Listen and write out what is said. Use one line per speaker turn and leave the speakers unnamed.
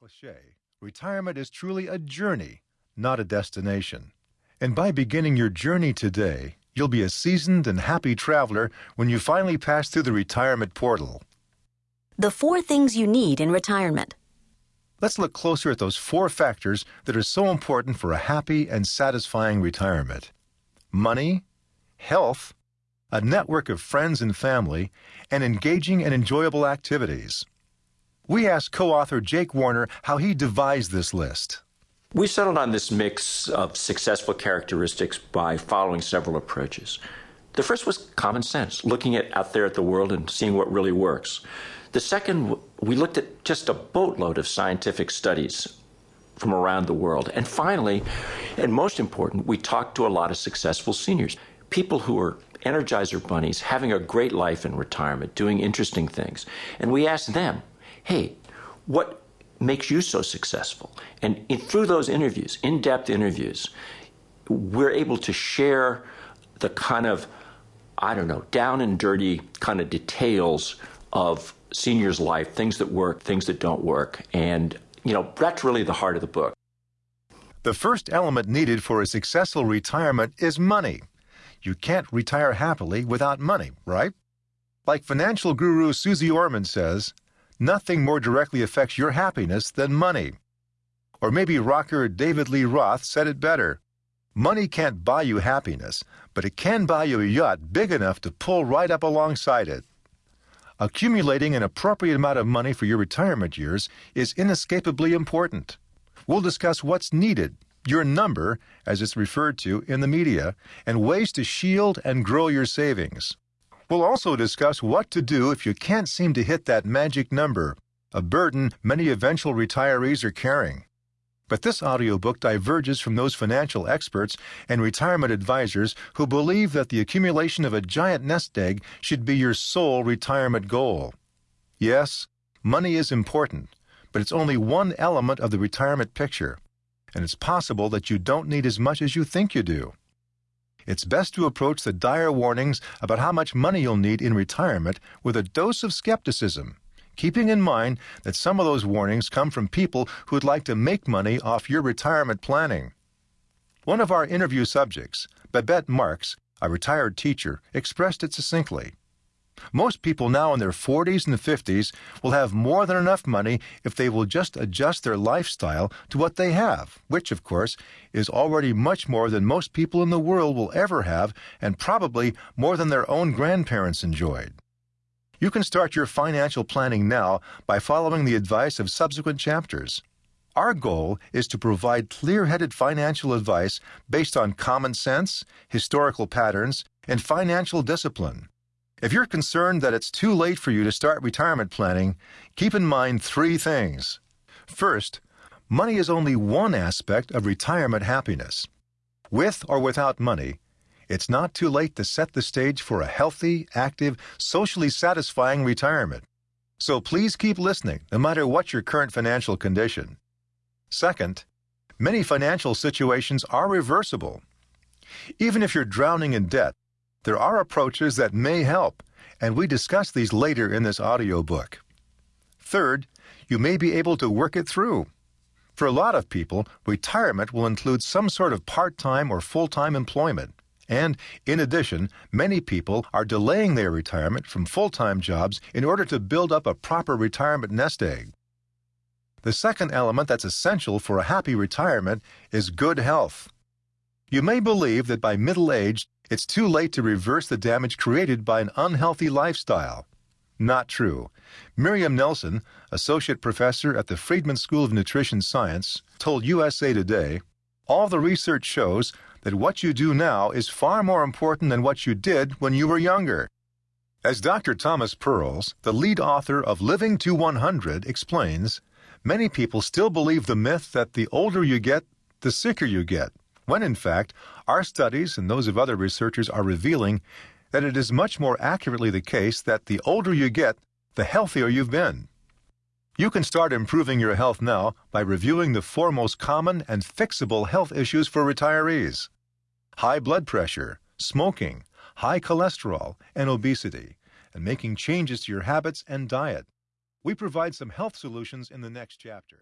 cliche, retirement is truly a journey, not a destination. And by beginning your journey today, you'll be a seasoned and happy traveler when you finally pass through the retirement portal.
The four things you need in retirement.
Let's look closer at those four factors that are so important for a happy and satisfying retirement money, health, a network of friends and family, and engaging and enjoyable activities. We asked co author Jake Warner how he devised this list.
We settled on this mix of successful characteristics by following several approaches. The first was common sense, looking at out there at the world and seeing what really works. The second, we looked at just a boatload of scientific studies from around the world. And finally, and most important, we talked to a lot of successful seniors, people who are Energizer bunnies, having a great life in retirement, doing interesting things. And we asked them, hey, what makes you so successful? And in, through those interviews, in depth interviews, we're able to share the kind of, I don't know, down and dirty kind of details of seniors' life, things that work, things that don't work. And, you know, that's really the heart of the book.
The first element needed for a successful retirement is money. You can't retire happily without money, right? Like financial guru Suze Orman says, nothing more directly affects your happiness than money. Or maybe rocker David Lee Roth said it better. Money can't buy you happiness, but it can buy you a yacht big enough to pull right up alongside it. Accumulating an appropriate amount of money for your retirement years is inescapably important. We'll discuss what's needed, your number, as it's referred to in the media, and ways to shield and grow your savings. We'll also discuss what to do if you can't seem to hit that magic number, a burden many eventual retirees are carrying. But this audiobook diverges from those financial experts and retirement advisors who believe that the accumulation of a giant nest egg should be your sole retirement goal. Yes, money is important, but it's only one element of the retirement picture, and it's possible that you don't need as much as you think you do it's best to approach the dire warnings about how much money you'll need in retirement with a dose of skepticism, keeping in mind that some of those warnings come from people who'd like to make money off your retirement planning. One of our interview subjects, Babette Marks, a retired teacher, expressed it succinctly. Most people now in their 40s and 50s will have more than enough money if they will just adjust their lifestyle to what they have, which, of course, is already much more than most people in the world will ever have and probably more than their own grandparents enjoyed. You can start your financial planning now by following the advice of subsequent chapters. Our goal is to provide clear headed financial advice based on common sense, historical patterns, and financial discipline. If you're concerned that it's too late for you to start retirement planning, keep in mind three things. First, money is only one aspect of retirement happiness. With or without money, it's not too late to set the stage for a healthy, active, socially satisfying retirement. So please keep listening, no matter what your current financial condition. Second, many financial situations are reversible. Even if you're drowning in debt, there are approaches that may help, and we discuss these later in this audiobook. Third, you may be able to work it through. For a lot of people, retirement will include some sort of part time or full time employment. And, in addition, many people are delaying their retirement from full time jobs in order to build up a proper retirement nest egg. The second element that's essential for a happy retirement is good health. You may believe that by middle age, it's too late to reverse the damage created by an unhealthy lifestyle. Not true. Miriam Nelson, associate professor at the Friedman School of Nutrition Science, told USA Today All the research shows that what you do now is far more important than what you did when you were younger. As Dr. Thomas Perls, the lead author of Living to 100, explains, many people still believe the myth that the older you get, the sicker you get when in fact, our studies and those of other researchers are revealing that it is much more accurately the case that the older you get, the healthier you've been. You can start improving your health now by reviewing the four most common and fixable health issues for retirees high blood pressure, smoking, high cholesterol, and obesity, and making changes to your habits and diet. We provide some health solutions in the next chapter.